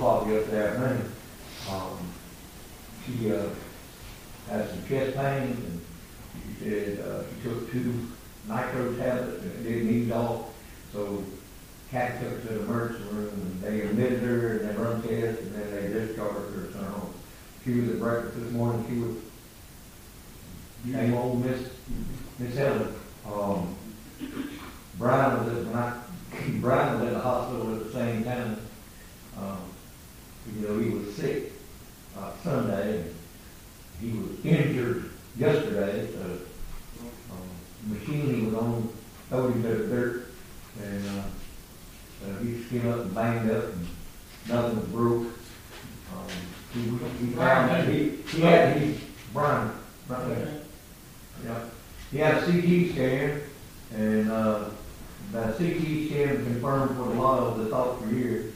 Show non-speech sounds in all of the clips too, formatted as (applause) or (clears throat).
o'clock yesterday afternoon. Um, she, uh, had some chest pains and she said, uh, she took two nitro tablets and it didn't ease off. So Kathy took her to the emergency room and they admitted her and they run tests and then they discharged her home. She was at breakfast this morning, she was, came old Miss, Miss Helen, um, Brian was at, when I, (laughs) Brian was at the hospital at the same time. Um, you know, he was sick, uh, Sunday, and he was injured yesterday, so, um, machine he was on, towed him to the dirt, and, uh, uh, he came up and banged up, and nothing was broke. Um, he, he found that, he, he had, he, Brian, right there. Yeah, he had a CT scan, and, uh, that CT scan confirmed what a lot of us thought for years.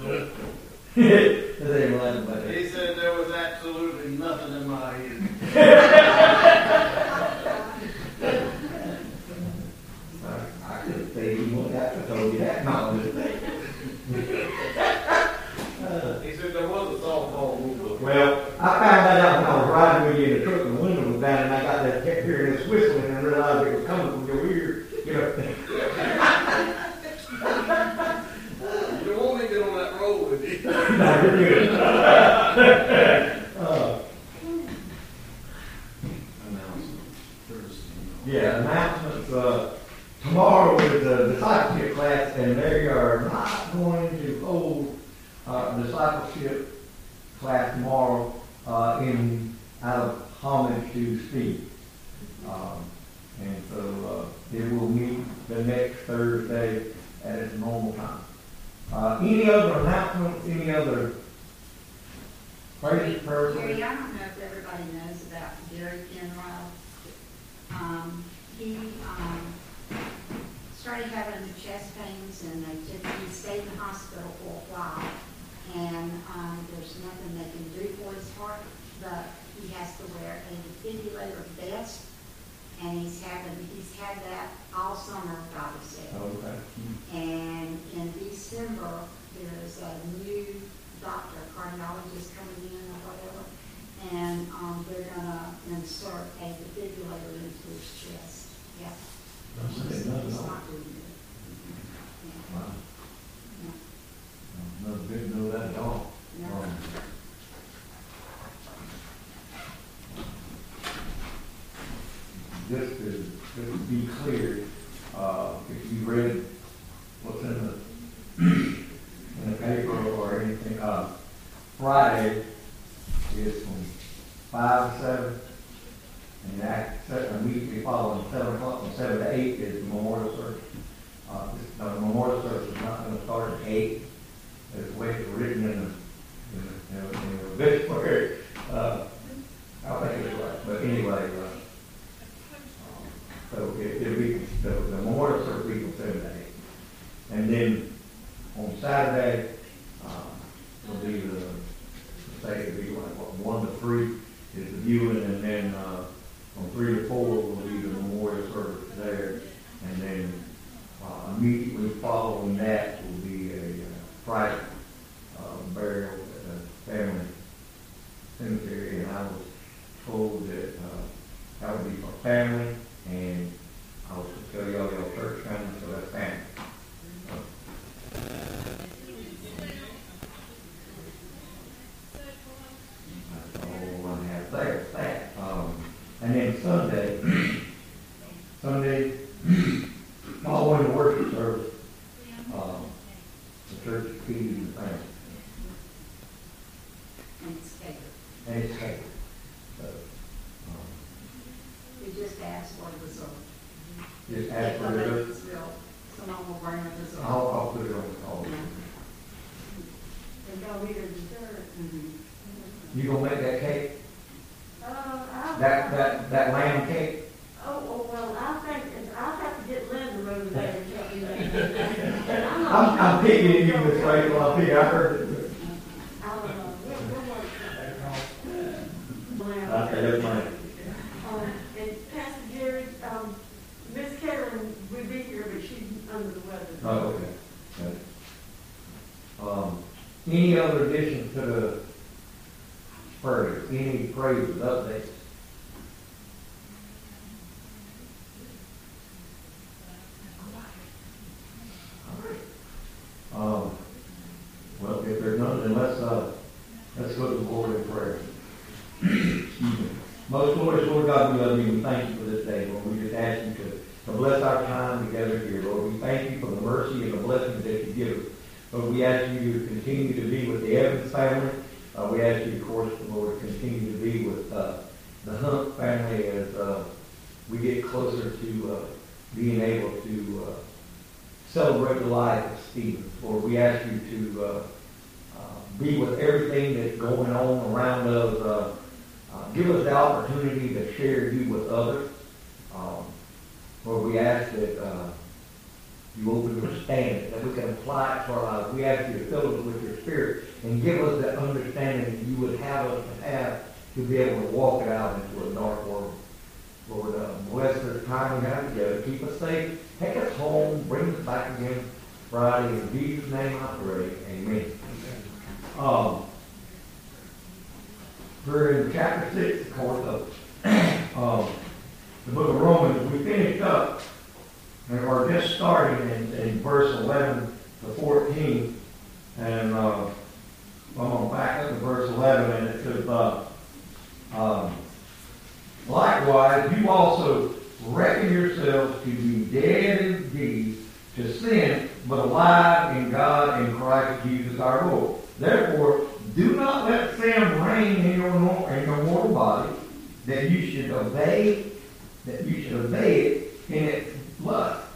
(laughs) They ain't lying about. He said there was absolutely nothing in my head. I, I could say he went out and told you that, no, I'm just saying. He said there was a softball move. Well, I found that out when I was riding with you in the truck, and the window was down, and I got that, kept hearing this whistling, and realized it was coming from your ear, you know. You don't want me to get on that road with you. No, you're good. Uh, Yeah, announcements, uh, tomorrow is the discipleship class, and they are not going to hold, uh, discipleship class tomorrow, uh, in, out of homage to Steve. Um, and so, uh, it will meet the next Thursday at its normal time. Uh, any other announcements, any other person? Jerry, I don't know if everybody knows about Jerry Penrose. Um, he, um, started having the chest pains and they took, he stayed in the hospital for a while. And, um, there's nothing they can do for his heart, but he has to wear a defibrillator vest. And he's having, he's had that all summer, God said. Okay. And in December, there's a new doctor, cardiologist coming in or whatever. And, um, they're gonna insert a defibrillator into his chest. Yeah. Don't say nothing. It's not doing good. Wow. Yeah. No, didn't know that at all. No. Um, Just to, just to be clear, uh, if you read what's in the, in the paper or anything, uh, Friday is from five to seven. And that, immediately following seven o'clock, from seven to eight is the memorial service. Uh, this- the memorial service is not gonna start at eight, as way it's written in the, in obituary. Uh, I think it's right, but anyway, uh, um, so it, it'll be, the, the memorial service will be from seven to eight. And then on Saturday, um, will be the, say it'll be like, what, one to three is the viewing, and then, uh, from three to four will be the memorial service there. And then, uh, immediately following that will be a uh, private, uh, burial at the family cemetery, and I was told that, uh, that would be for family, and I was to tell y'all, y'all church family, so that's family. That's all I have there, that, um, and then Sunday, Sunday, following the worship service, um, the church is feeding the family, And it's fair. and it's catered. So, um, We just asked for the result. just ask for If the the, ladies will, someone will bring a result. I'll, I'll put it on the call. And go either dessert. Mhm. You gonna make that cake, Uh, I'll. that, that, that lamb cake? Oh, oh, well, I think, I'll have to get Linda over there and help me make it. And I'm not- I'm, I'm picking at you, Miss Rachel, I pick, I heard it. I'll, uh, we'll, we'll work. Okay, that's fine. Um, and Pastor Jerry, um, Miss Karen would be here, but she's under the weather. Oh, okay. Good. Um, Any other additions to the prayer, any praises, updates? Um, well, if there's none, then let's, uh, let's go to the Lord in prayer. Excuse me. Most glorious Lord God, we love you, we thank you for this day, Lord. We just ask you to, to bless our time together here, Lord. We you for the mercy and the blessings that you give us. Lord, we ask you to continue to be with the Evans family. Uh, we ask you, of course, Lord, to continue to be with, uh, the Hunt family as, uh, we get closer to, uh, being able to, uh, celebrate the life of Stephen. Lord, we ask you to, uh, be with everything that's going on around us, give us the opportunity to share you with others. Um, Lord, we ask that you open your standard, that we can apply it to our lives. We ask you to fill us with your spirit and give us that understanding that you would have us to have to be able to walk it out into a dark world. Lord, uh, bless this time we have together. Keep us safe. Take us home. Bring us back again Friday. In Jesus' name I pray. Amen. Um, we're in chapter six, of course, of (clears throat) um, the book of Romans. We finished up, we're just starting in, in verse 11 to 14. And uh, I'm going to back up to verse 11, and it says, uh, um, Likewise, you also reckon yourselves to be dead indeed to sin, but alive in God in Christ Jesus our Lord. Therefore, do not let sin reign in your, in your mortal body, that you should obey, that you should obey it in its lust.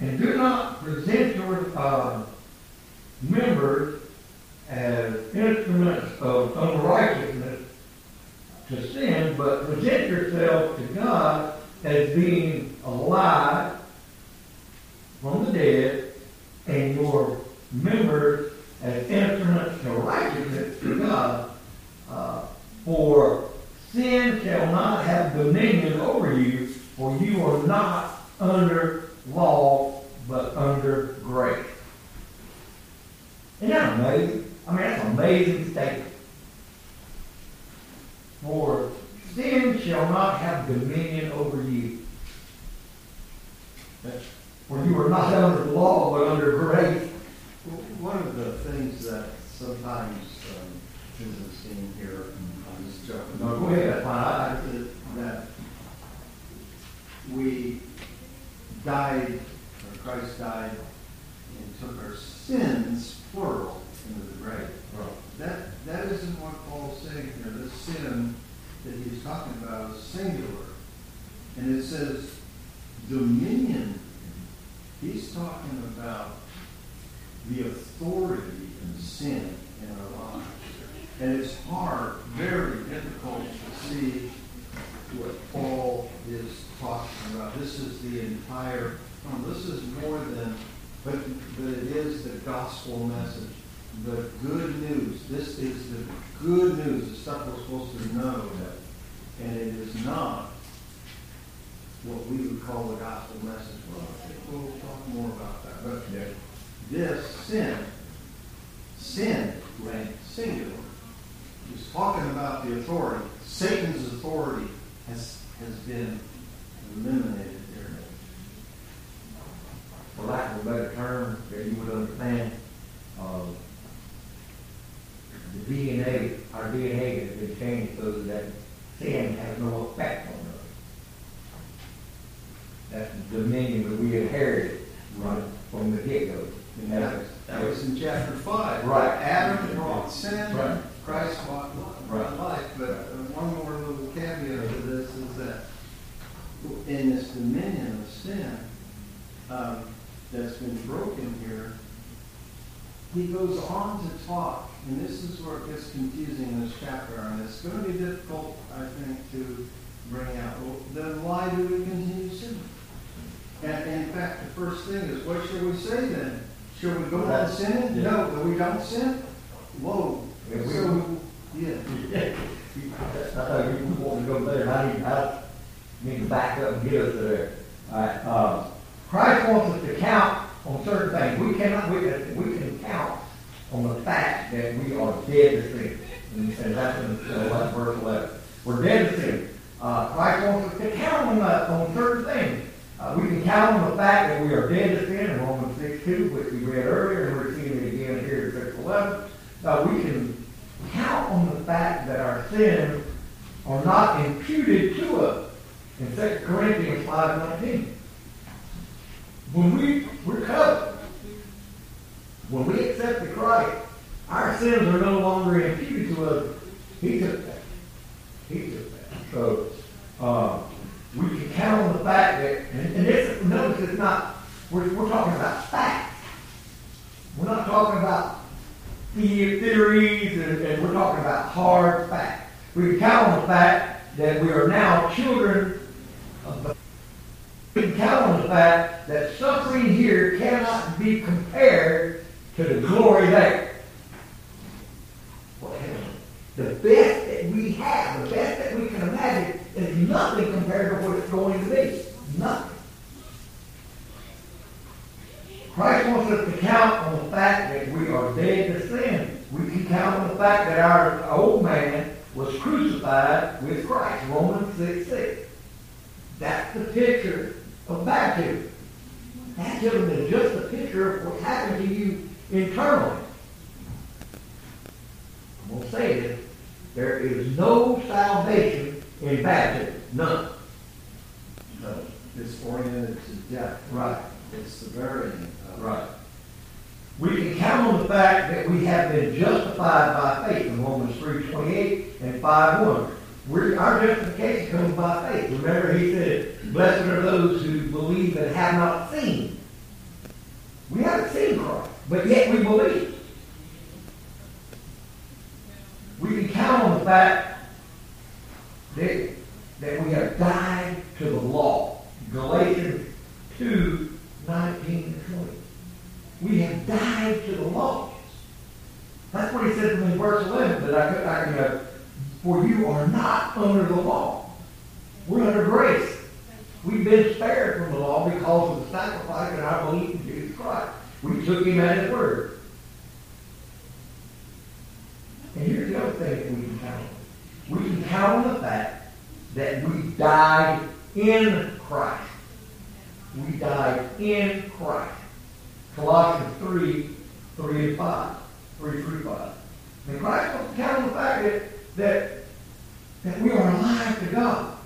And do not present your uh, members as instruments of unrighteousness to sin, but present yourself to God as being alive from the dead, and your members as So that sin has no effect on us. That's the dominion that we inherited, right, from the get-go. And that, that was in chapter five. Right. Adam brought sin, Right. Christ brought, brought Right. life. But uh, one more little caveat to this is that in this dominion of sin um, that's been broken here, he goes on to talk, and this is where it gets confusing in this chapter, and it's going to be difficult, I think, to bring out. Well, then why do we continue sinning? And, in fact, the first thing is, what should we say then? Should we go on sinning? Yeah. No, that we don't sin? Whoa. If we- So, yeah. (laughs) I thought you wanted to go there, I need, I need to back up and get us there. All right, uh, Christ wants us to count on certain things. We cannot, we can, we can count on the fact that we are dead to sin. And and that's in uh, verse 11. We're dead to sin. Uh, Christ wants us to count on, that, on certain things. Uh, we can count on the fact that we are dead to sin in Romans 6 2, which we read earlier, and we're seeing it again here in 6 11. Uh, we can count on the fact that our sins are not imputed to us in 2 Corinthians 5 19. When we, we're covered, when we accept the Christ, our sins are no longer imputed to us. He took that. He took that. So, uh, we can count on the fact that, and, and this, notice it's not, we're, we're talking about facts. We're not talking about the- theories, and, and we're talking about hard facts. We can count on the fact that we are now children of the we can count on the fact that suffering here cannot be compared to the glory there. The best that we have, the best that we can imagine, is nothing compared to what it's going to be. Nothing. Christ wants us to count on the fact that we are dead to sin. We can count on the fact that our old man was crucified with Christ. Romans 6 6. That's the picture of baptism. Baptism is just a picture of what happened to you internally. I'm going to say this. There is no salvation in baptism. None. No, It's oriented to death. Right. It's the burying. Right. We can count on the fact that we have been justified by faith in Romans 3.28 and 5.1. We're, our justification comes by faith. Remember, he said, blessed are those who believe and have not seen. We haven't seen Christ, but yet we believe. We can count on the fact that, that we have died to the law. Galatians 2, 19 and 20. We have died to the law. That's what he said in verse 11, that I could, I, you know, for you are not under the law. We're under grace. We've been spared from the law because of the sacrifice and our belief in Jesus Christ. We took him at his word. And here's the other thing that we can count on. We can count on the fact that we died in Christ. We died in Christ. Colossians 3, 3 and 5. 3 through 5. And Christ to count on the fact that, that, that we are alive to God.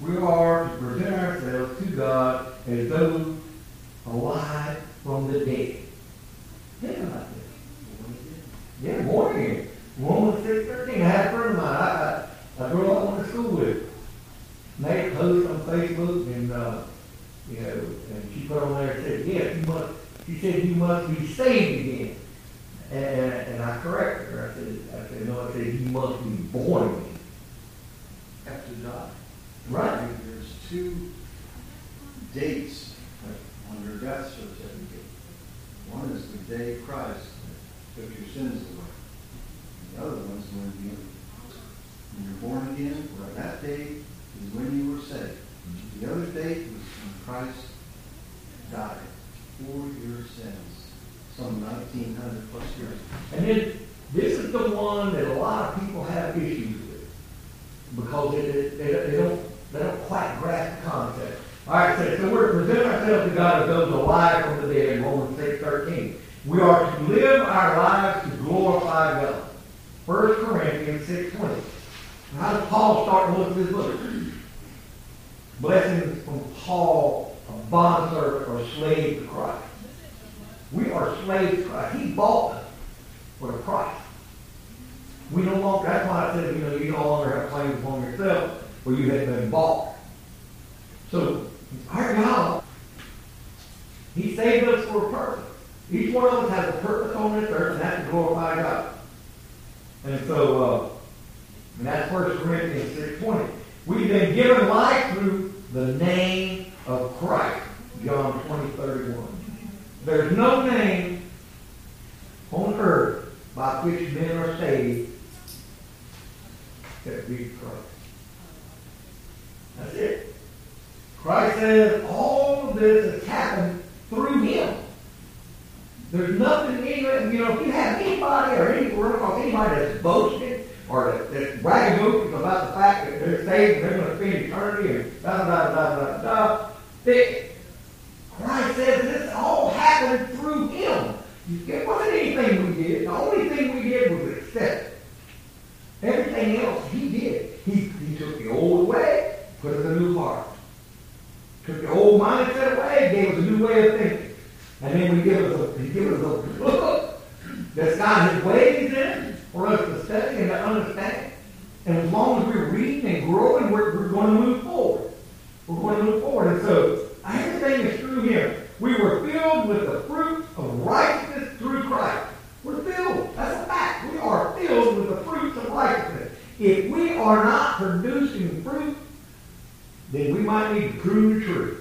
We are to present ourselves to God as though alive from the dead. Think about. Yeah, born again. Romans 6, 13. I had a friend of mine. I, I, I grew up on the school with. Made a post on Facebook and, uh, you know, and she put on there and said, yes, you must, she said, you must be saved again. And, and I corrected her. I said, I said, no, I said, you must be born again. Have to die. Right. There's two dates on your death certificate. One is the day Christ took your sins away. And The other one's when you, when you're born again, well, that date is when you were saved. The other date was when Christ died for your sins, some nineteen hundred plus years. And then this is the one that a lot of people have issues with because it, it, they, they don't they don't quite grasp the concept. All right, so, we're presenting ourselves to God as those alive from the dead, Romans six thirteen. We are to live our lives to glorify God. 1 Corinthians six twenty. How does Paul start to look at this book? Blessings from Paul, a bondservant or slave to Christ. We are slaves to Christ. He bought us for a price. We no longer, that's why I said, you know, you no longer have claims upon yourself, for you have been bought. So, our God, He saved us for a purpose. Each one of us has a purpose on this earth, and that's to glorify God. And so, uh, and that's 1 Corinthians 6.20. We've been given life through the name of Christ. John 20, 31. There's no name on earth by which men are saved except Jesus Christ. That's it. Christ says all of this has happened through him. There's nothing in even, you know, if you have anybody or any, run across anybody that's boasting or that, that's bragging about the fact that they're saved and they're going to spend eternity and da da da da da that Christ says this all happened through Him. It wasn't anything we did. The only thing we did was accept. Everything else He did. He, he took the old way, put us a new heart. Took the old mindset away, gave us a new way of thinking. And then we give us a book that's got his ways in for us to study and to understand. And as long as we're reading and growing, we're, we're going to move forward. We're going to move forward. And so everything is through him. We were filled with the fruit of righteousness through Christ. We're filled. That's a fact. We are filled with the fruits of righteousness. If we are not producing fruit, then we might need to prune the tree.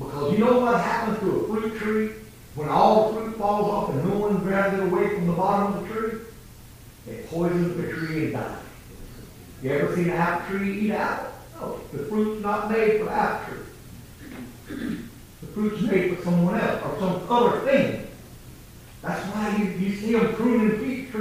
Because you know what happens to a fruit tree when all the fruit falls off and no one grabs it away from the bottom of the tree? It poisons the tree and dies. You ever seen an apple tree eat apple? No, the fruit's not made for apple tree. The fruit's made for someone else or some other thing. That's why you, you see them pruning peach trees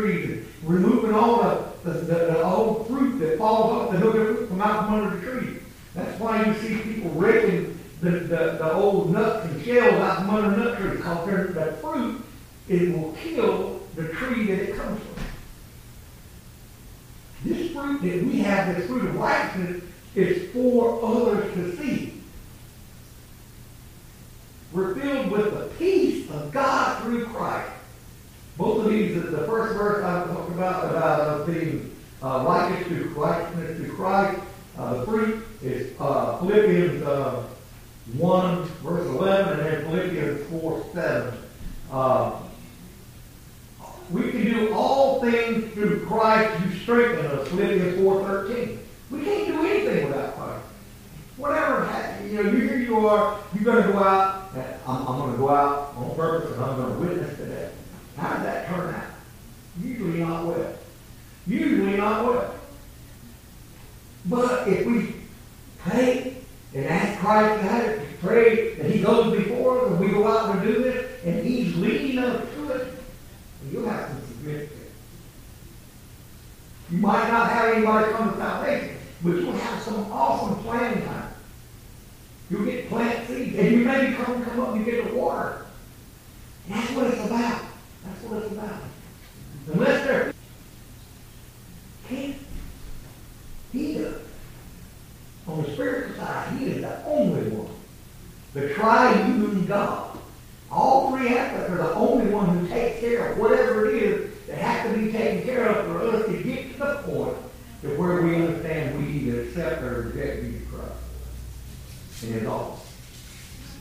either accept or reject Jesus Christ. And it's all.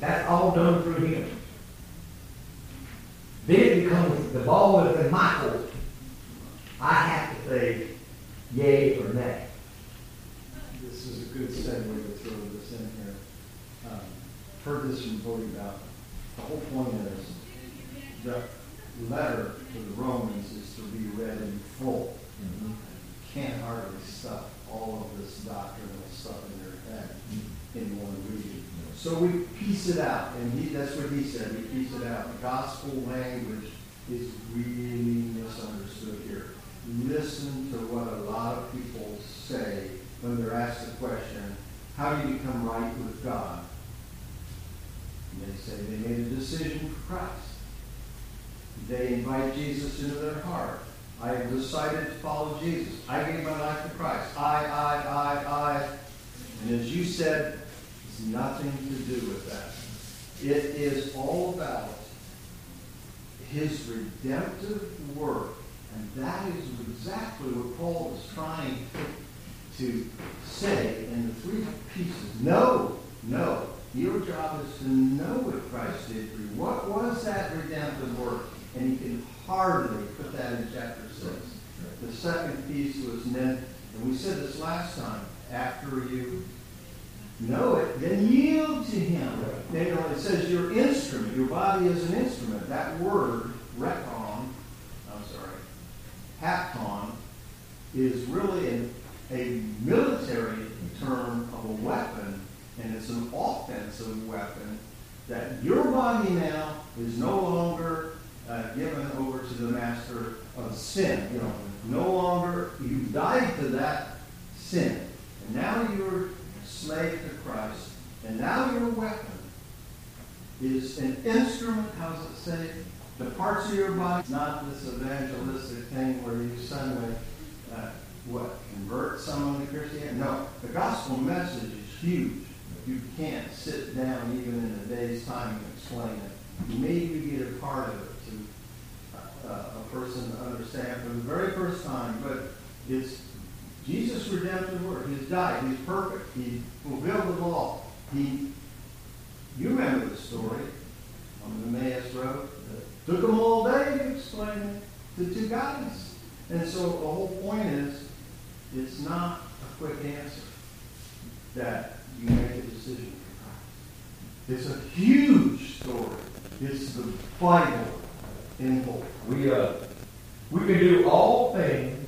That's all done through him. Then it becomes the ball is in my court. I have to say yay or nay. This is a good segue to throw this in here. Um, Heard this from Bodie about, the whole point is, the letter to the Romans is to be read in full. Mm-hmm. Can't hardly stuff all of this doctrinal stuff in your head in one reading. So we piece it out, and he, that's what he said, we piece it out. The gospel language is really misunderstood here. Listen to what a lot of people say when they're asked the question, how do you become right with God? And they say they made a decision for Christ. They invite Jesus into their heart. I have decided to follow Jesus. I gave my life to Christ. I, I, I, I. And as you said, nothing to do with that. It is all about his redemptive work. And that is exactly what Paul is trying to say in the three pieces. No, no. Your job is to know what Christ did for you. What was that redemptive work? And you can hardly put that in chapter 6. The second piece was, and we said this last time, after you know it, then yield to Him. Know, it says your instrument, your body is an instrument. That word, rekon, I'm sorry, hapton, is really an, a military term of a weapon, and it's an offensive weapon that your body now is no longer uh, given over to the master of sin. You know, no longer you died to that sin, and now you're slave to Christ, and now your weapon is an instrument. How does it say? The parts of your body, not this evangelistic thing where you suddenly uh, what convert someone to Christianity. No, the gospel message is huge. You can't sit down even in a day's time and explain it. Maybe you get a part of it to uh, a person to understand for the very first time, but it's Jesus' redemptive work. He's died. He's perfect. He fulfilled the law. He, you remember the story on the Emmaus Road. It took them all day to explain it to two guys. And so the whole point is, it's not a quick answer that you make a decision for Christ. It's a huge story. It's the Bible in full. We, uh, we can do all things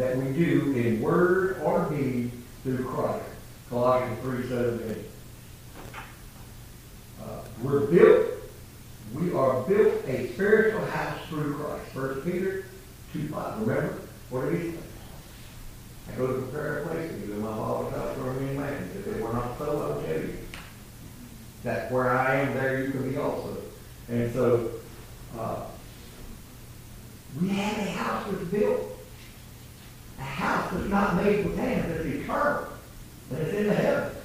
that we do in word or deed through Christ. Colossians 3 17. Uh, we're built, we are built a spiritual house through Christ. First Peter 2 5. Remember? What he say? I go to prepare a place for you in my father's house for many man. If it were not so, I will tell you. That where I am, there you can be also. And so, uh, we have a house that's built. A house that's not made with hands, it's eternal. And it's in the heavens.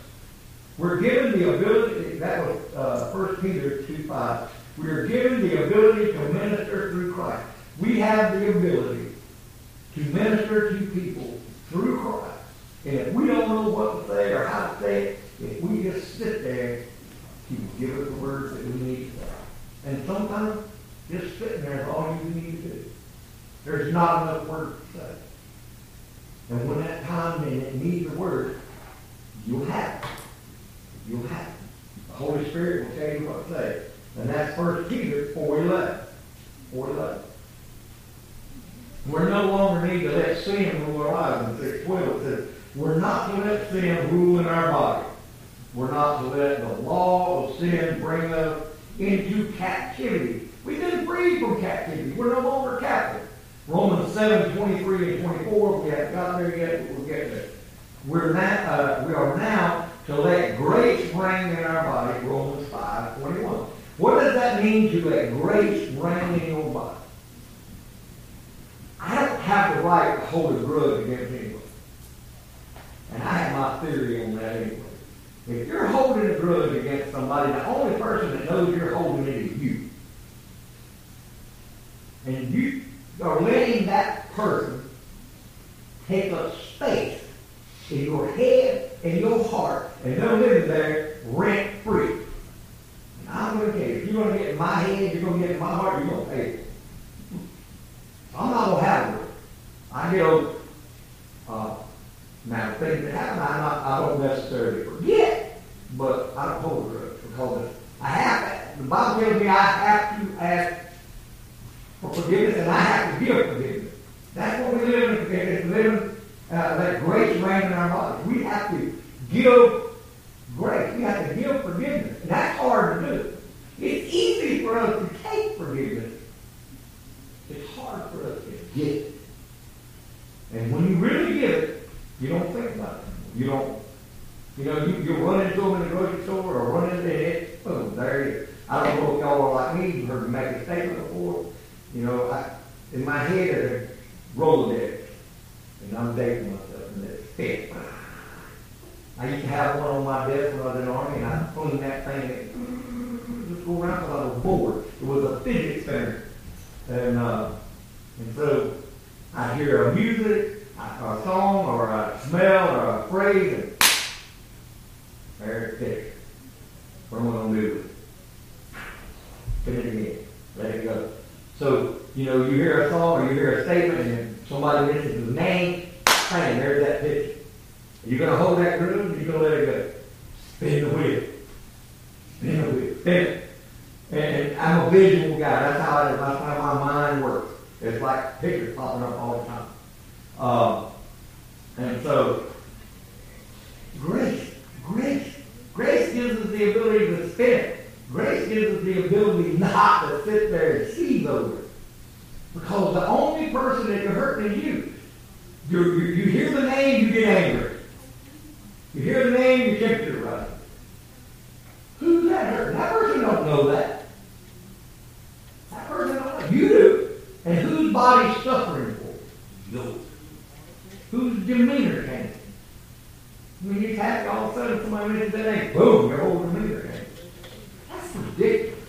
We're given the ability, that was uh, 1 Peter 2 5. We are given the ability to minister through Christ. We have the ability to minister to people through Christ. And if we don't know what to say or how to say it, if we just sit there, He will give us the words that we need to say. And sometimes just sitting there is all you need to do. There's not enough words to say. And when that time and it needs a word, you'll have it. You'll have it. The Holy Spirit will tell you what to say. And that's First Peter 4.11. 4.11. We're no longer need to let sin rule our lives. In 6.12 it says, we're not to let sin rule in our body. We're not to let the law of sin bring us into captivity. We've been freed from captivity. We're no longer captive. Romans 7, 23 and 24, we haven't got there yet, but we'll get there. We're now, uh, we are now to let grace reign in our body, Romans 5, 21. What does that mean to let grace reign in your body? I don't have the right to hold a grudge against anyone. And I have my theory on that anyway. If you're holding a grudge against somebody, the only person that knows you're holding it is you. And you are letting that person take up space in your head and your heart, and they're living there rent free. And I'm going to tell you, if you're going to get in my head, you're going to get in my heart, you're going to pay it. I'm not going to have it. I get over, uh, now things that happen, I'm not, I don't necessarily forget, but I don't hold grudge because I have, the Bible tells me I have to ask for forgiveness and I have to give forgiveness. That's what we live in, is living, uh, that grace reign in our bodies. We have to give grace. We have to give forgiveness. And that's hard to do. It's easy for us to take forgiveness. It's hard for us to get it. And when you really get it, you don't think about it. You don't, you know, you, you run into them in the grocery store or run into it, boom, there it is. I don't know if y'all are like me, you've heard me make a statement before. You know, I, in my head there's a Rolodex, and I'm dating myself, and it's fit. I used to have one on my desk when I was in the army, and I cleaned that thing, and just go around because I was bored. It was a fidget thing. And, uh, and so I hear a music, a song, or a smell, or a phrase, and there it's fixed. What am I going to do with it? Finish it again. Let it go. So, you know, you hear a song or you hear a statement and somebody mentions the name, bang, there's that picture. You're going to hold that groove and you're going to let it go. Spin the wheel. Spin the wheel. Spin it. And, and I'm a visual guy. That's how, I, that's how my mind works. It's like pictures popping up all the time. Um, and so, grace, grace, grace gives us the ability to spin it. Grace gives us the the ability not to sit there and seethe over it. Because the only person that can hurt is you. You, you, you hear the name, you get angry. You hear the name, your temperature rises. Who's that hurting? That person don't know that. That person don't know. You do. And whose body's suffering for? Yours. Whose demeanor changing? When you tap all of a sudden somebody mentions that name, boom, you're holding demeanor changes. That's ridiculous.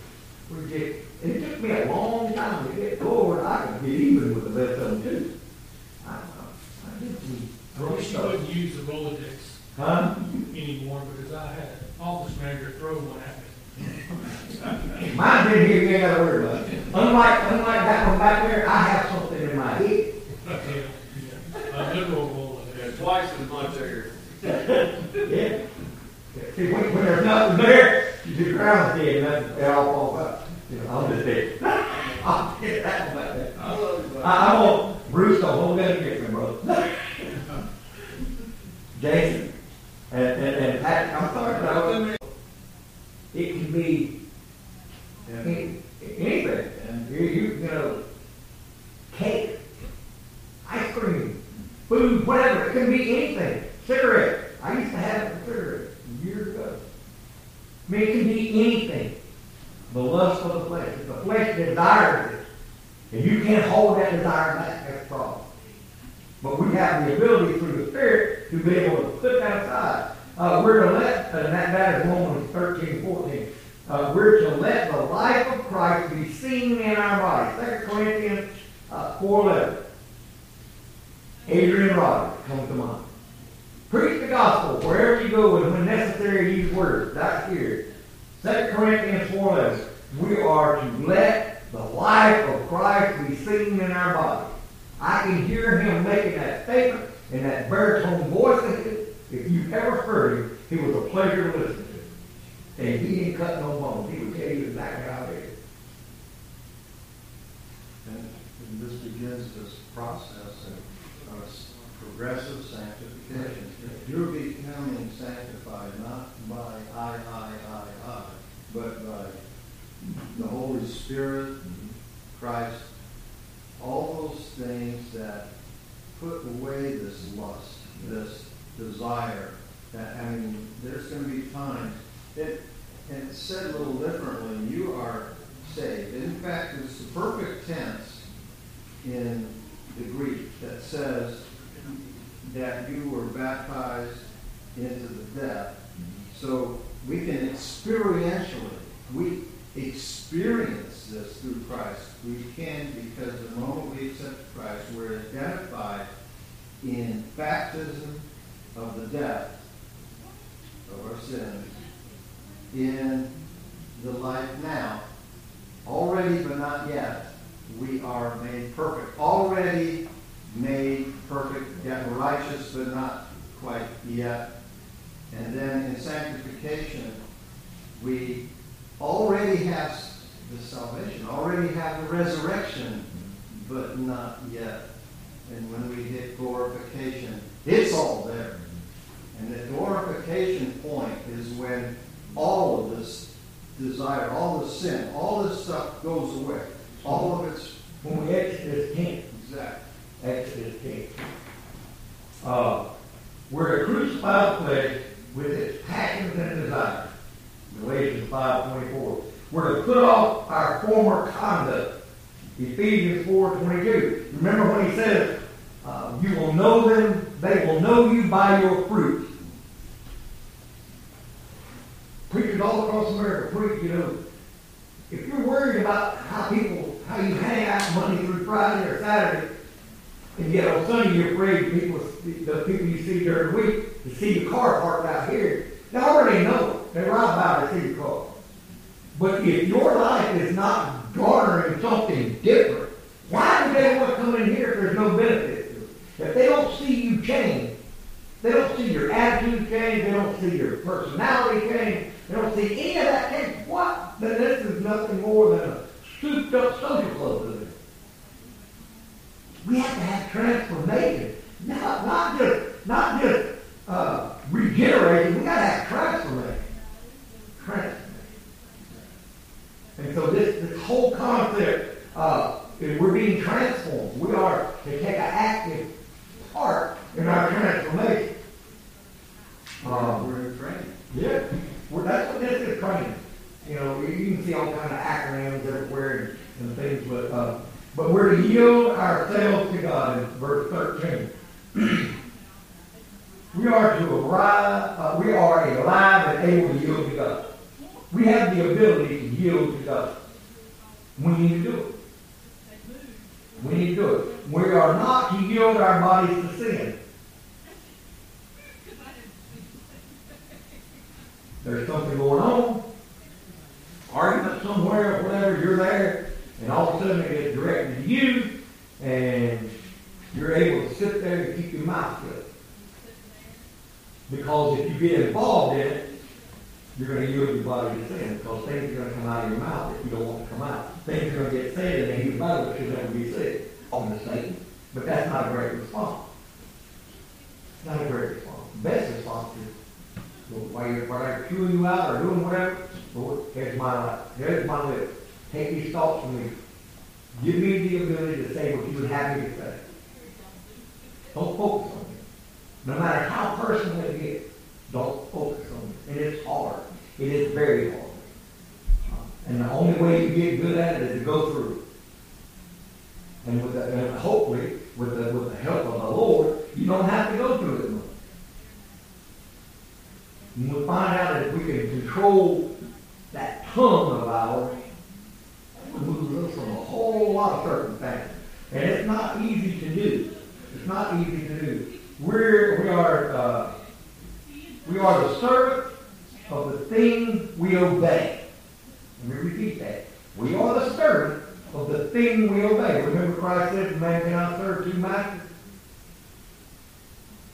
Ridiculous. And it took me a long time to get forward. I could get even with the best of them too. I, I, I did some I throw wish you stuff. wouldn't use the Rolodex Huh? anymore because I had an office manager throw one at me. Mine didn't hear me another word about it. Unlike, unlike that one back there, I have something in my head. Yeah, yeah. A literal Rolodex. Twice as much bigger. Yeah. See, when, when there's nothing there, the ground's dead, and that, it all falls up. You know, I'm just dead. I'll get that one back there. I love it. I, I'm gonna, Bruce, don't hold that against me, brother. Jason, and, and, and Pat, I'm sorry, but I was- it can be And, any- anything. and You, you, you know, cake, ice cream, food, whatever. It can be anything. Cigarette. I used to have a cigarette years ago. I mean, it can be anything. The lust of the flesh. If the flesh desires it, and you can't hold that desire back, that's a problem. But we have the ability through the Spirit to be able to put that aside. Uh, we're to let, and that, that is Romans 13, 14. Uh, we're to let the life of Christ be seen in our body. 2 Corinthians uh, 4.11. Adrian Rogers comes to mind. Preach the gospel wherever you go and when necessary use words. That's here. 2 Corinthians 4.11. We are to let the life of Christ be seen in our body. I can hear him making that statement in that baritone voice. If you've ever heard him, he was a pleasure to listen And he didn't cut no bones. He would tell you how it is. And and this begins this process of uh, progressive sanctification. You're becoming sanctified not by I, I, I, I, but by the Holy Spirit, Christ, all those things that put away this lust, this desire. That, I mean, there's going to be times, it, and it's said a little differently, you are saved. In fact, it's the perfect tense in the Greek that says that you were baptized into the death. So we can experientially, we experience this through Christ. We can because the moment we accept Christ, we're identified in baptism of the death of our sins in the life now. Already but not yet, we are made perfect. Already made perfect, yet righteous but not quite yet. And then in sanctification, we already have the salvation, already have the resurrection, but not yet. And when we hit glorification, it's all there. And the glorification point is when all of this desire, all the sin, all this stuff goes away. All of it's When we exit this tent, exact. Exodus 10. Uh, we're to crucify the flesh with its passions and desires. Galatians 5.24. We're to put off our former conduct. Ephesians 4.22. Remember when he says, uh, you will know them, they will know you by your fruit. Preachers all across America preach, you know, if you're worried about how people, how you hang out Monday through Friday or Saturday, and yet on Sunday you're afraid people, the people you see during the week, to see your car parked out here, they already know. They ride by to see your car. But if your life is not garnering something different, why do they want to come in here if there's no benefit to it? If they don't see you change, they don't see your attitude change, they don't see your personality change, they don't see any of that change, what? Then this is nothing more than a souped up social club. We have to have transformation. Not, not just, not just uh, regeneration, we got to have transformation. Transformation. And so this, this whole concept, uh, is we're being transformed. We are to take an active part in our transformation. Um, We're in training. yeah, well, that's what this is training. You know, you can see all kind of acronyms everywhere and, and things, but uh, but we're to yield ourselves to God in verse thirteen. (clears throat) we are to arrive. Uh, we are alive and able to yield to God. We have the ability to yield to God. We need to do it. We need to do it. We are not to yield our bodies to sin. There's something going on, argument somewhere, whatever, you're there, and all of a sudden it gets directed to you, and you're able to sit there and keep your mouth shut. Because if you get involved in it, you're going to yield your body to sin, because things are going to come out of your mouth that you don't want to come out. Things are going to get said, and then you Bible should never be said on the Satan. But that's not a great response. Not a great response. The best response is while you're, while they're chewing you out or doing whatever, Lord, here's my life. Here's my lips. Take these thoughts from me. Give me the ability to say what you would have me to say. Don't focus on it. No matter how personal it gets, don't focus on it. And it's hard. It is very hard. And the only way you get good at it is to go through. And with the, and hopefully, with the, with the help of the Lord, you don't have to go through it And we'll find out that if we can control that tongue of ours, it moves us from a whole lot of circumstances. And it's not easy to do. It's not easy to do. We're, we are, uh, we are the servant of the thing we obey. Let me repeat that. We are the servant of the thing we obey. Remember Christ said, man cannot serve two masters?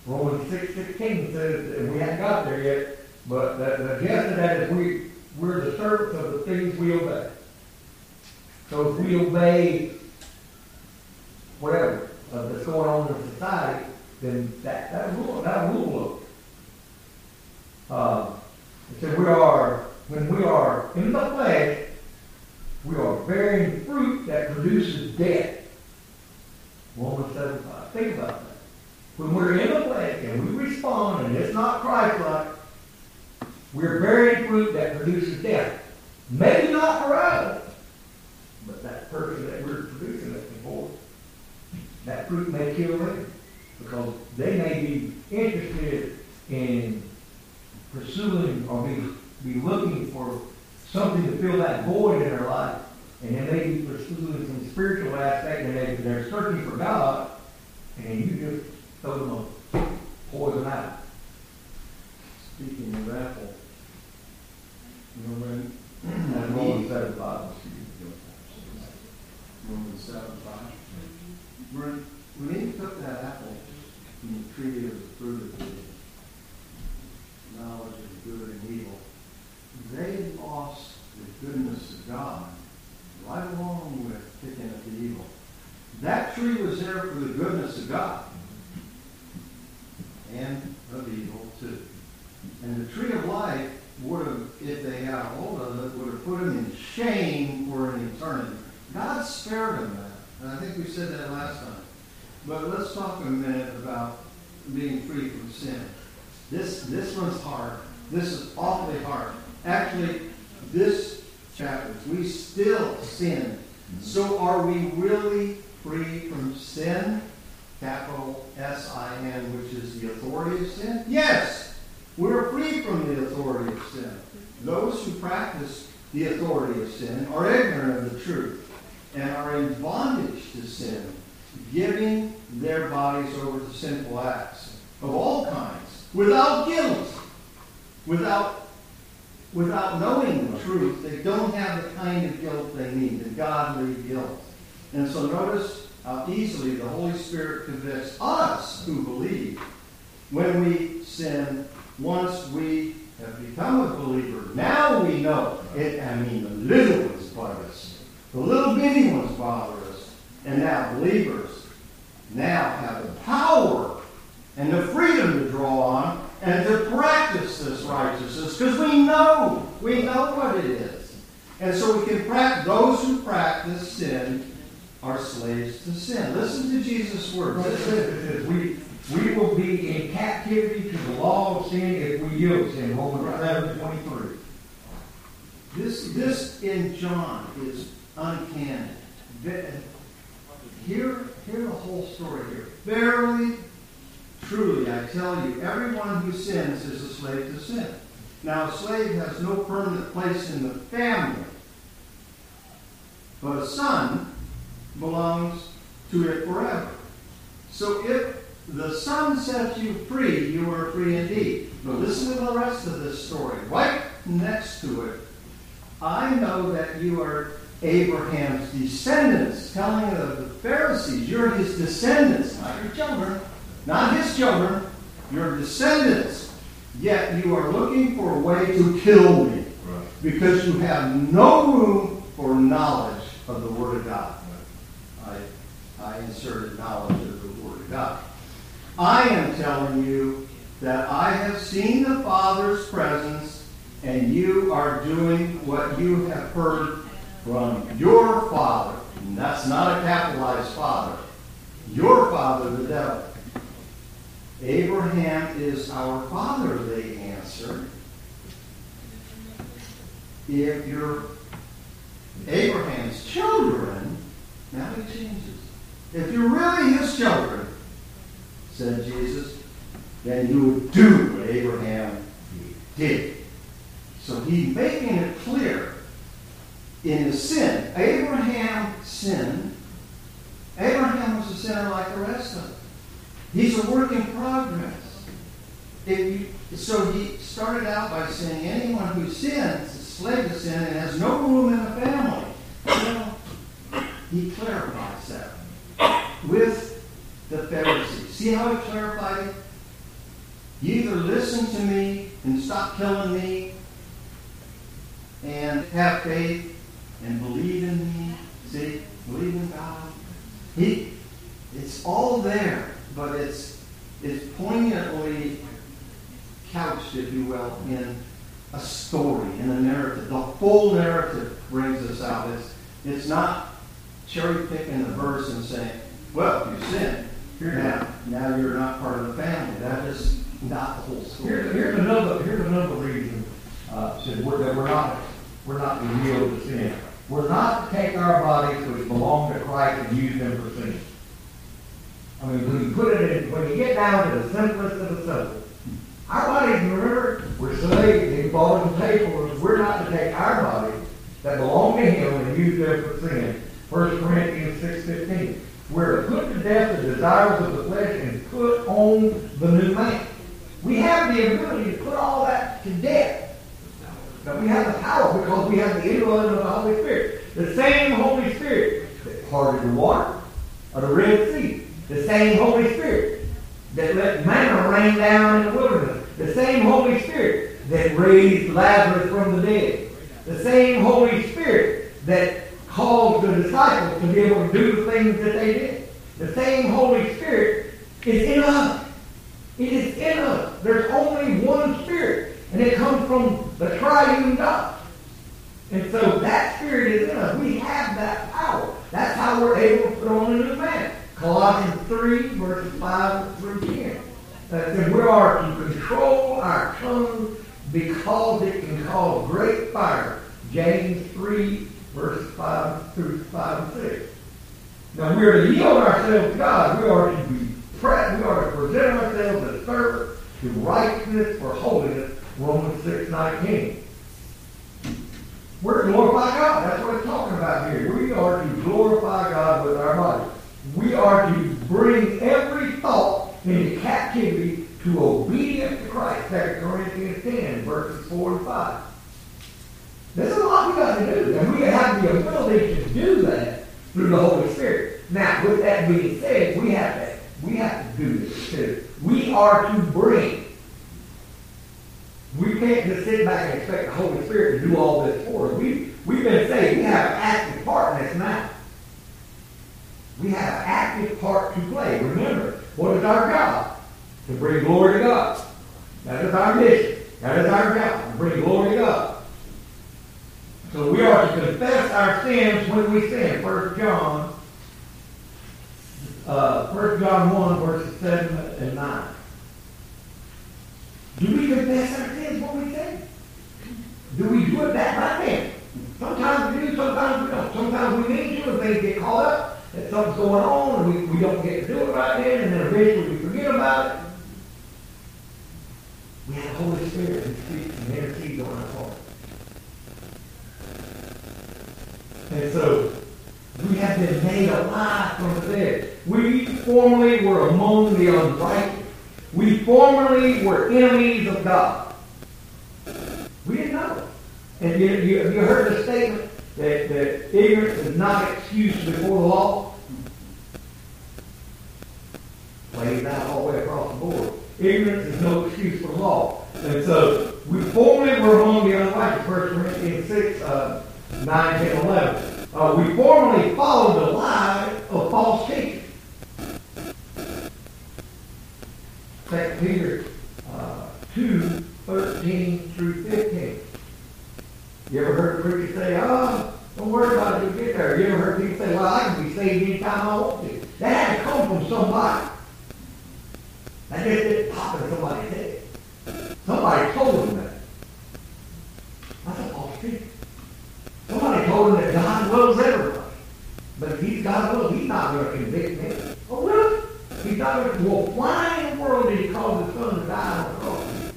Romans six sixteen says, and we haven't got there yet, but the, the gist of that is we, we're the servants of the things we obey. So if we obey whatever uh, that's going on in society, then that, that rule, that rule of, uh, it said we are, when we are in the flesh, we are bearing fruit that produces death. Romans 7 5. Think about that. When we're in the flesh and we respond and it's not Christ-like, we're bearing fruit that produces death. Maybe not for us, but that person that we're producing it for, that fruit may kill them because they may be interested in pursuing or be, be looking for something to fill that void in their life. And they may be pursuing some spiritual aspect and they, they're searching for God, and you just throw them a poison out. Speaking of apple, you know, when, And Romans seven five. Romans seven five. When, when Eve took that apple from the tree of the fruit of the knowledge of good and evil, they lost the goodness of God right along with picking up the evil. That tree was there for the goodness of God and of evil too. And the tree of life would have, if they had a hold of it, would have put them in shame for an eternity. God spared them that. And I think we said that last time. But let's talk a minute about being free from sin. This this one's hard. This is awfully hard. Actually, this chapter, we still sin. So are we really free from sin? Capital S-I-N, which is the authority of sin? Yes! We're free from the authority of sin. Those who practice the authority of sin are ignorant of the truth and are in bondage to sin, giving their bodies over to sinful acts of all kinds, without guilt, without, without knowing the truth. They don't have the kind of guilt they need, the godly guilt. And so notice how easily the Holy Spirit convicts us who believe when we sin once we have become a believer. Now we know. It, I mean, the little ones bother us. The little bitty ones bother us. And now believers now have the power and the freedom to draw on and to practice this righteousness because we know. We know what it is. And so we can practice, those who practice sin are slaves to sin. Listen to Jesus' words. Well, it says, it says, we, we will be in captivity to the law of sin if we yield to sin, Romans seven twenty-three. This, this in John is uncanny. Hear, hear the whole story here. Verily, truly, I tell you, everyone who sins is a slave to sin. Now, a slave has no permanent place in the family, but a son belongs to it forever. So if the Son sets you free, you are free indeed. But listen to the rest of this story. Right next to it, I know that you are Abraham's descendants, telling the, the Pharisees, you're his descendants, not your children, not his children, your descendants. Yet you are looking for a way to kill me because you have no room for knowledge of the Word of God. I, inserted knowledge of the Word of God. I am telling you that I have seen the Father's presence, and you are doing what you have heard from your father. And that's not a capitalized father. Your father, the devil. Abraham is our father, they answer. If you're Abraham's children, now he changes. If you're really his children, said Jesus, then you would do what Abraham did. So he's making it clear in the sin. Abraham sinned. Abraham was a sinner like the rest of us. He's a work in progress. You, so he started out by saying anyone who sins is a slave to sin and has no room in the family. Well, he clarifies that with the Pharisees. See how he clarified it? You either listen to me and stop killing me and have faith and believe in me. See, believe in God. He, it's all there, but it's it's poignantly couched, if you will, in a story, in a narrative. The full narrative brings us out. It's it's not cherry picking the verse and saying, "Well, you sinned. Here now, now you're not part of the family." That is not the whole story. Here's, here's another, here's another reason, uh, that we're, that we're not, we're not to yield to sin. We're not to take our bodies which belong to Christ and use them for sin. I mean, when you put it in, when you get down to the simplest of the simple, our bodies, remember, we're slaves, they bought and paid for. We're not to take our bodies that belong to Him and use them for sin. 1 Corinthians six fifteen. We're put to death the desires of the flesh and put on the new man. We have the ability to put all that to death. But we have the power because we have the indwelling of the Holy Spirit. The same Holy Spirit that parted the water of the Red Sea. The same Holy Spirit that let manna rain down in the wilderness. The same Holy Spirit that raised Lazarus from the dead. The same Holy Spirit that caused the disciples to be able to do the things that they did. The same Holy Spirit is in us. It is in us. There's only one Spirit, and it comes from the triune God. And so that Spirit is in us. We have that power. That's how we're able to put on a new man. Colossians 3, verses 5 through 10. That says we are to control our tongue because it can cause great fire. James 3, verses 5 through 5 and 6. Now we are to yield ourselves to God. We are to be pre- we are to present ourselves as servants to righteousness for holiness. Romans 6, 19. We're to glorify God. That's what it's talking about here. We are to glorify God with our body. We are to bring every thought into captivity to obedience to Christ. 2 Corinthians 10, verses 4 and 5. There's a lot we got to do, and we have the ability to do that through the Holy Spirit. Now, with that being said, we have to we have to do this too. We are to bring. We can't just sit back and expect the Holy Spirit to do all this for us. We we've been saying we have an active part in this now. We have an active part to play. Remember, what is our job? To bring glory to God. That is our mission. That is our job, to bring glory to God. So we are to confess our sins when we sin. First John, uh, First John one, verses seven and nine. Do we confess our sins when we sin? Do we do it that right then? Sometimes we do, sometimes we don't. Sometimes we need to, and things get caught up, that something's going on, and we, we don't get to do it right then, and then eventually we forget about it. We have the Holy Spirit who speaks and intercedes on our part. And so, we have been made alive from the dead. We formerly were among the unrighteous. We formerly were enemies of God. We didn't know it. And you, you, have you heard the statement that, that ignorance is not an excuse before the law? Plays out all the way across the board. Ignorance is no excuse for the law. And so, we formerly were among the unrighteous. 1 Corinthians 6, uh, 9, 10, 11. Uh, we formerly followed the lie of false teachers. Second Peter uh, 2, 13 through 15. You ever heard a preacher say, oh, don't worry about it, you'll get there. You ever heard people say, well, I can be saved anytime I want to. That had to come from somebody. That just didn't pop somebody's head. Somebody told them that. That's a false teaching. Somebody told him that God loves everybody. But if he's God loves, he's not going to convict me. Oh, really? He's not going to. Well, why in the world did he cause his son to die on the cross?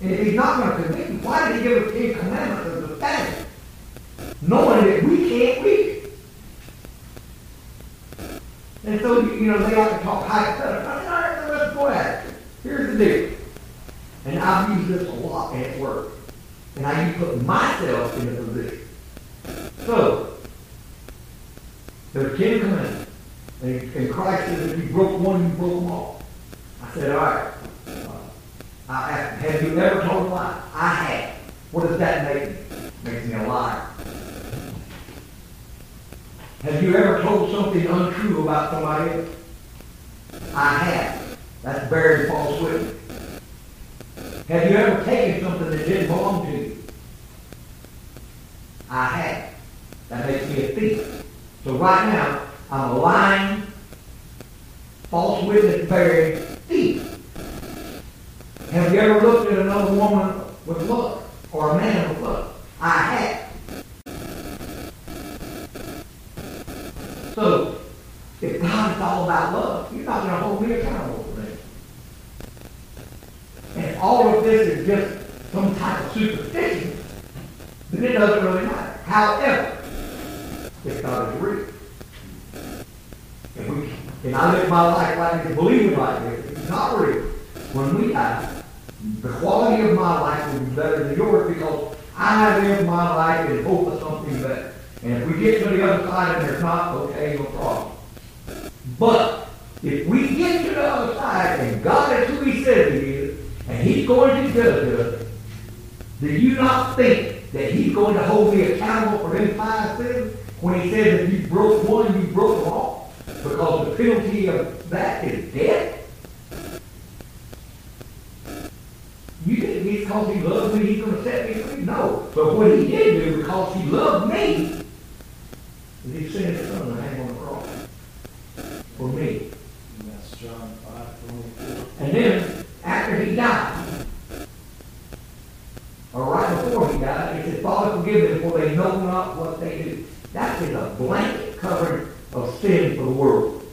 And if he's not going to convict me, why did he give us Ten Commandments as a standard? Knowing that we can't it. And so, you know, they like to talk hypothetical. I mean, all right, let's go at it. Here's the deal. And I've used this a lot at work. And I to put myself in a position. So, there's Ten Commandments. And, and Christ says if you broke one, you broke them all. I said, all right. Uh, I asked, have you ever told a lie? I have. What does that make me? Makes me a liar. Have you ever told something untrue about somebody else? I have. That's bearing false witness. Have you ever taken something that didn't belong to you? I have. That makes me a thief. So right now, I'm a lying, false witness bearing thief. Have you ever looked at another woman with lust or a man with lust? I have. So, if God is all about love, you're not going to hold me accountable for that. And if all of this is just some type of superstition, then it doesn't really matter. However, if God is real, if we, and I live my life like this, believing like this, it's not real. When we die, the quality of my life will be better than yours because I live my life in hope of something better. And if we get to the other side and there's not, okay, no problem. But if we get to the other side and God is who He says He is, and He's going to judge us, do you not think that He's going to hold me accountable for them five sins? When He says if you broke one, you broke them all. Because the penalty of that is death. You didn't think it's because He loves me, He's going to set me free? No. But what He did do, because He loved me, is He sent His Son to hang on the cross for me. And that's John five twenty-four. And then, after he died, or right before he died, he said, Father, forgive them, for they know not what they do. That is a blanket covering of sin for the world.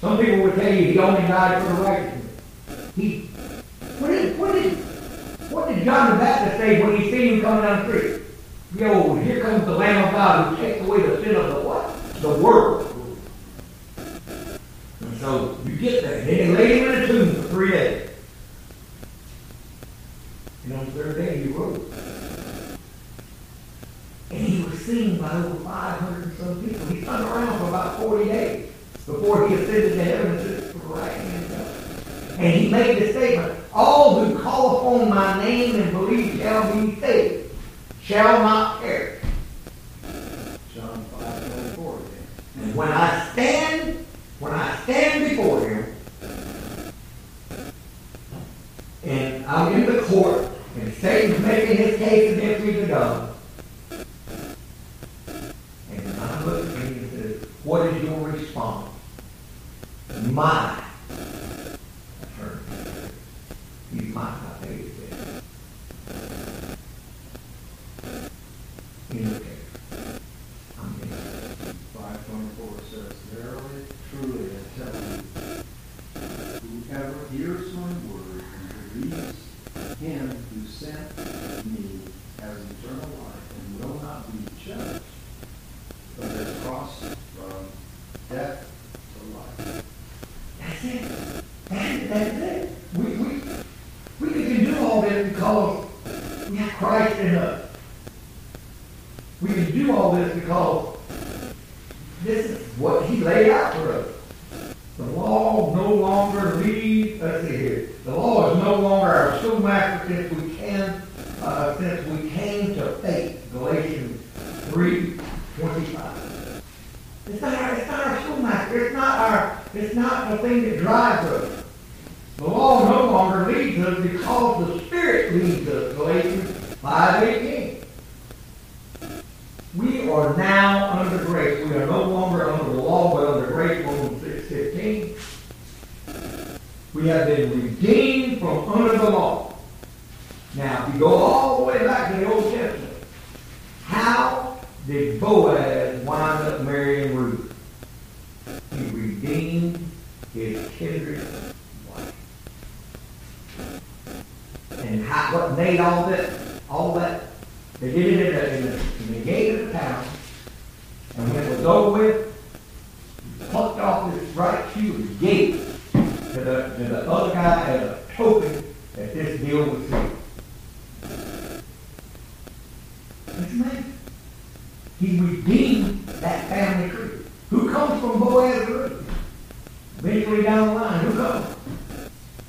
Some people would tell you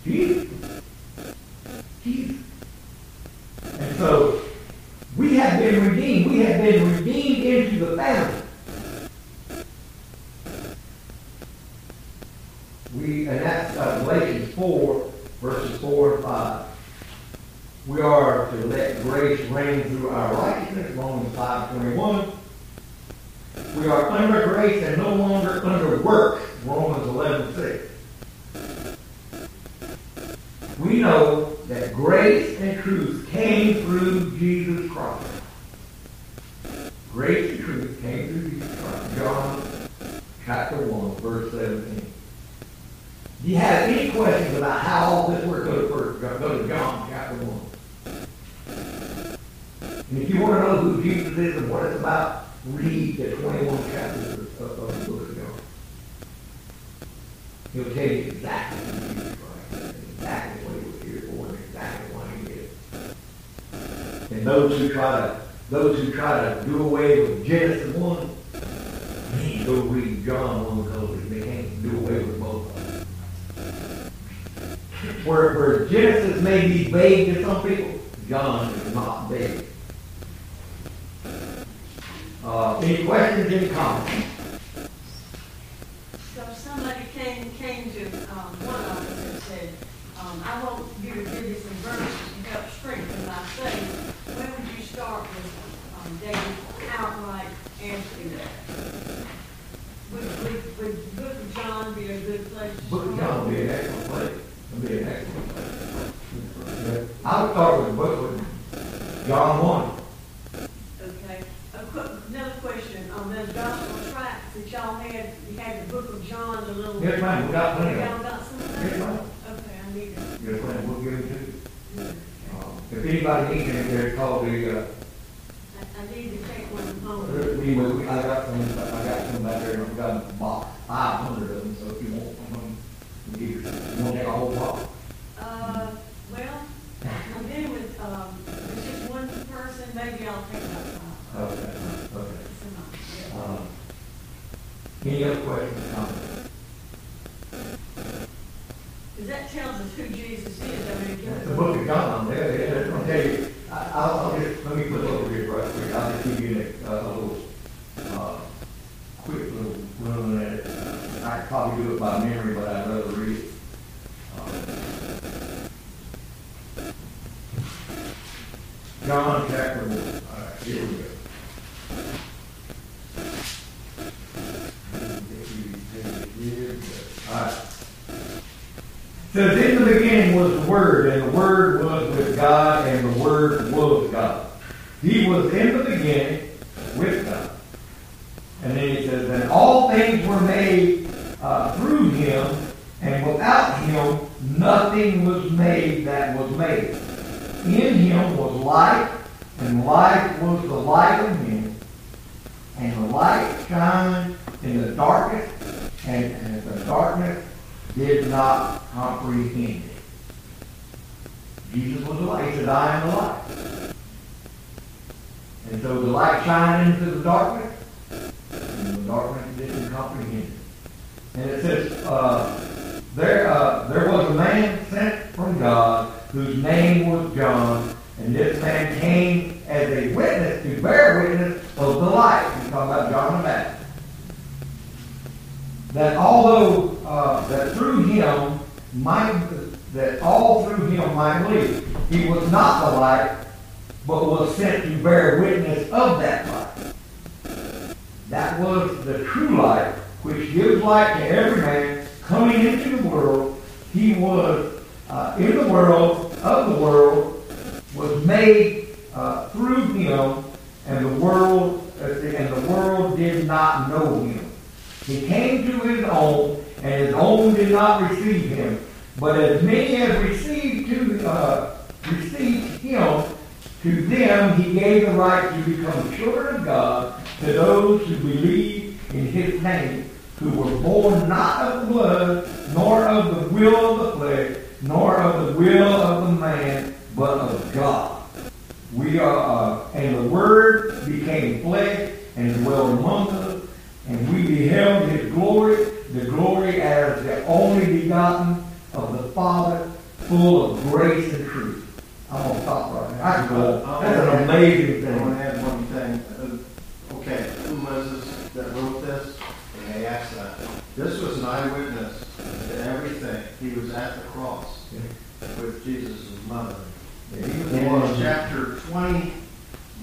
E vote with me. Y'all. Okay. Another question on those gospel tracts that y'all had, you had the book of John, the little. Yes, ma'am, we got plenty of Y'all got some Yes, ma'am. Okay, I need it. Yes, ma'am, we'll give them to you. Um, If anybody needs any, they're called the, uh, I, I need to take one home. we, we, I got some. uh, Any Neil Quayle. Because that tells us who Jesus is. I mean, the book shined into the darkness, and the darkness didn't comprehend it. And it says, uh, there, uh, there was a man sent from God whose name was John, and this man came as a witness to bear witness of the light. He's talking about John the Baptist. That although uh, that through him might that all through him might believe, he was not the light, but was sent to bear witness of that light. That was the true light, which gives light to every man coming into the world. He was uh, in the world, of the world, was made uh, through him, and the world uh, and the world did not know him. He came to his own, and his own did not receive him. But as many as received to uh, received him, to them he gave the right to become children of God, to those who believe in his name, who were born not of the blood, nor of the will of the flesh, nor of the will of the man, but of God. We are, uh, and the Word became flesh and dwelt among us, and we beheld his glory, the glory as the only begotten of the Father, full of grace and truth. I'm gonna stop right there. I can go. That's an amazing thing. I want to add one thing. Uh, Okay, who was this that wrote this? And they asked that. This was an eyewitness to everything. He was at the cross with Jesus' mother. Was In one of the- chapter 20,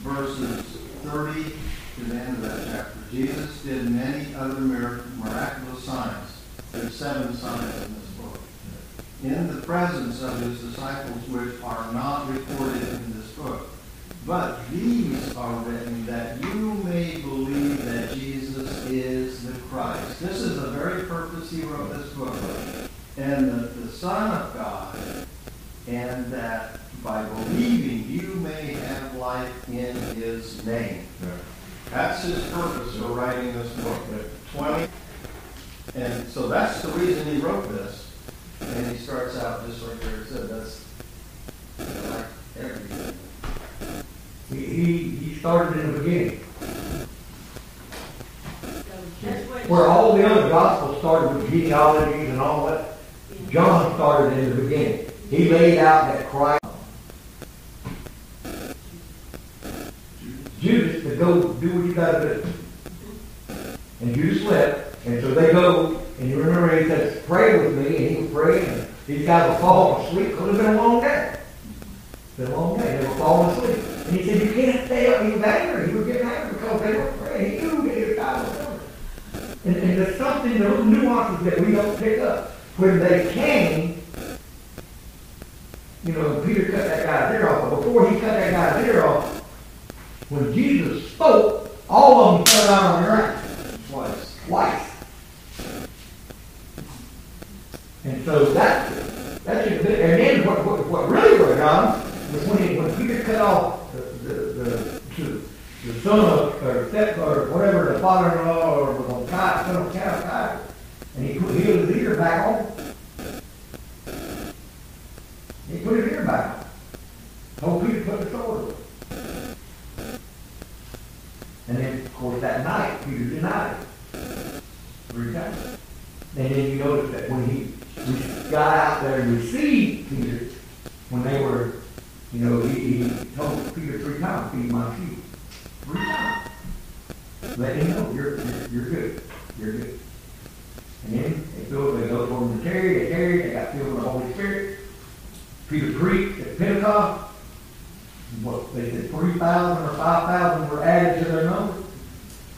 verses 30 to the end of that chapter, Jesus did many other miraculous signs. There's seven signs in this book. In the presence of his disciples, which are not recorded in this book. But these are written that you may believe that is the Christ. This is the very purpose he wrote this book. And the, the Son of God and that by believing you may have life in his name. That's his purpose for writing this book. Twenty, and so that's the reason he wrote this. And he starts out just like there said, that's like everything. He, he started in the beginning. So that's what. Where all the other gospels started with genealogies and all that, John started in the beginning. He laid out that Christ. Judas to go do what you gotta do. And Judas left, and so they go, and you remember he says, pray with me, and he was praying, and these guys were falling asleep, because it's been a long day. It's been a long day, they were falling asleep. And he said, you can't stay up, he was angry, he was getting angry because they were praying, he that his time was coming. And, and there's something, those nuances that we don't pick up. When they came, you know, Peter cut that guy's ear off, but before he cut that guy's ear off, when Jesus spoke, all of them fell out on their ass Twice. twice. And so that, that's, and then what, what, what really went on was when he, when Peter cut off the, the, the, the, the son of, or step, or whatever, the father-in-law, or the guy, son of Caiaphas, and he put, his ear back on. He put his ear back on. Told Peter put the sword away. And then, of course, that night, Peter denied it. Three times. And then you notice that when he re- got out there and received Peter, when they were, you know, he, he told Peter three times, feed my sheep. Three times. Let him know, you're, you're, you're good. You're good. And then they filled, they go for him to tarry, they tarried, they got filled with the Holy Spirit. Peter preached at Pentecost. What, they said three thousand or five thousand were added to their number.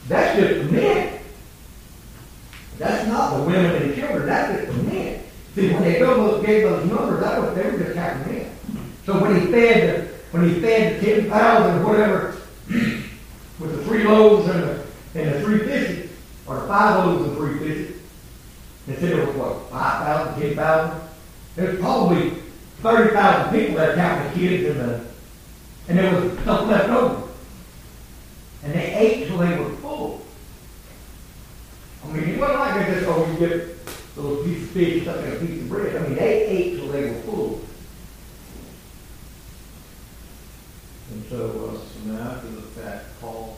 That's just the men. That's not the women and the children, that's just the men. See, when they gave those, gave those numbers, that was, they were just counting in. So when he fed, the when he fed the ten thousand or whatever, with the three loaves and the, and the three fishes, or the five loaves and three fishes, instead of what, five thousand, ten thousand? There's probably thirty thousand people there counting the kids and the, and there was stuff left over. And they ate till they were full. I mean, it wasn't like they just, oh, you get a little piece of fish stuck in a piece of bread. I mean, they ate till they were full. And so, uh, So now after the fact, Paul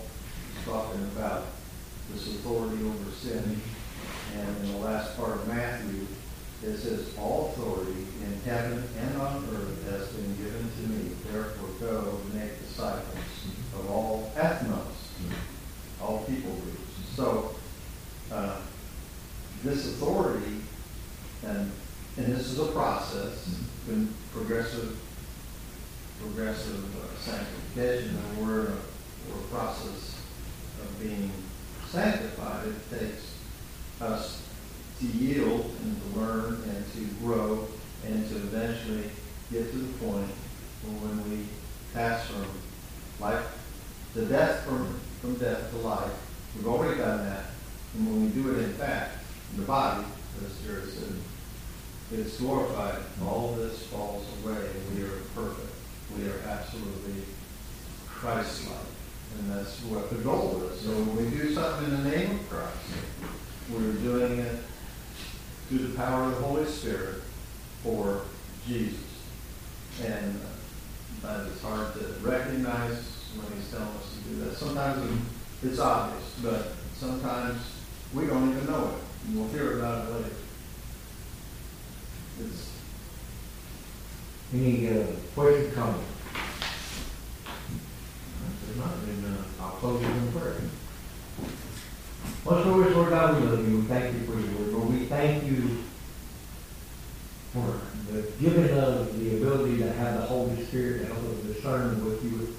is talking about this authority over sin. And in the last part of Matthew, it says, all authority in heaven and on earth has been given to me. Therefore go and make disciples of all ethnos, all people groups. So, uh, this authority, and, and this is a process, been progressive progressive uh, sanctification, and we're, a- we're a process of being sanctified. It takes us to yield and to learn and to grow and to eventually get to the point when we pass from life to death, from, from death to life, we've already done that. And when we do it in fact, in the body, as Jerry said, it's glorified, all this falls away, and we are perfect. We are absolutely Christ-like, and that's what the goal is. So when we do something in the name of Christ, we're doing it through the power of the Holy Spirit for Jesus. And is hard to recognize when he's telling us to do that. Sometimes it's obvious, but sometimes we don't even know it, and we'll hear about it later. It's any, uh, questions, comments? If not, then, uh, I'll close it in prayer. Most Lord, Lord God, we love you, we thank you for your word, Lord, we thank you for the giving of the ability to have the Holy Spirit to help us discern what you,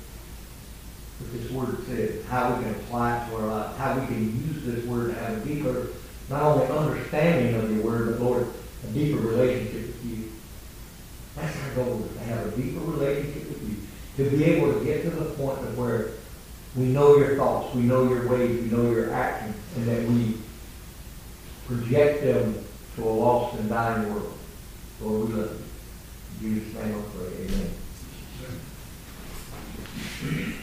what this word says, how we can apply it to our lives, how we can use this word to have a deeper, not only understanding of your word, but Lord, a deeper relationship with. That's our goal, to have a deeper relationship with you, to be able to get to the point of where we know your thoughts, we know your ways, we know your actions, and that we project them to a lost and dying world. Lord, we love you. In Jesus' name I pray, amen.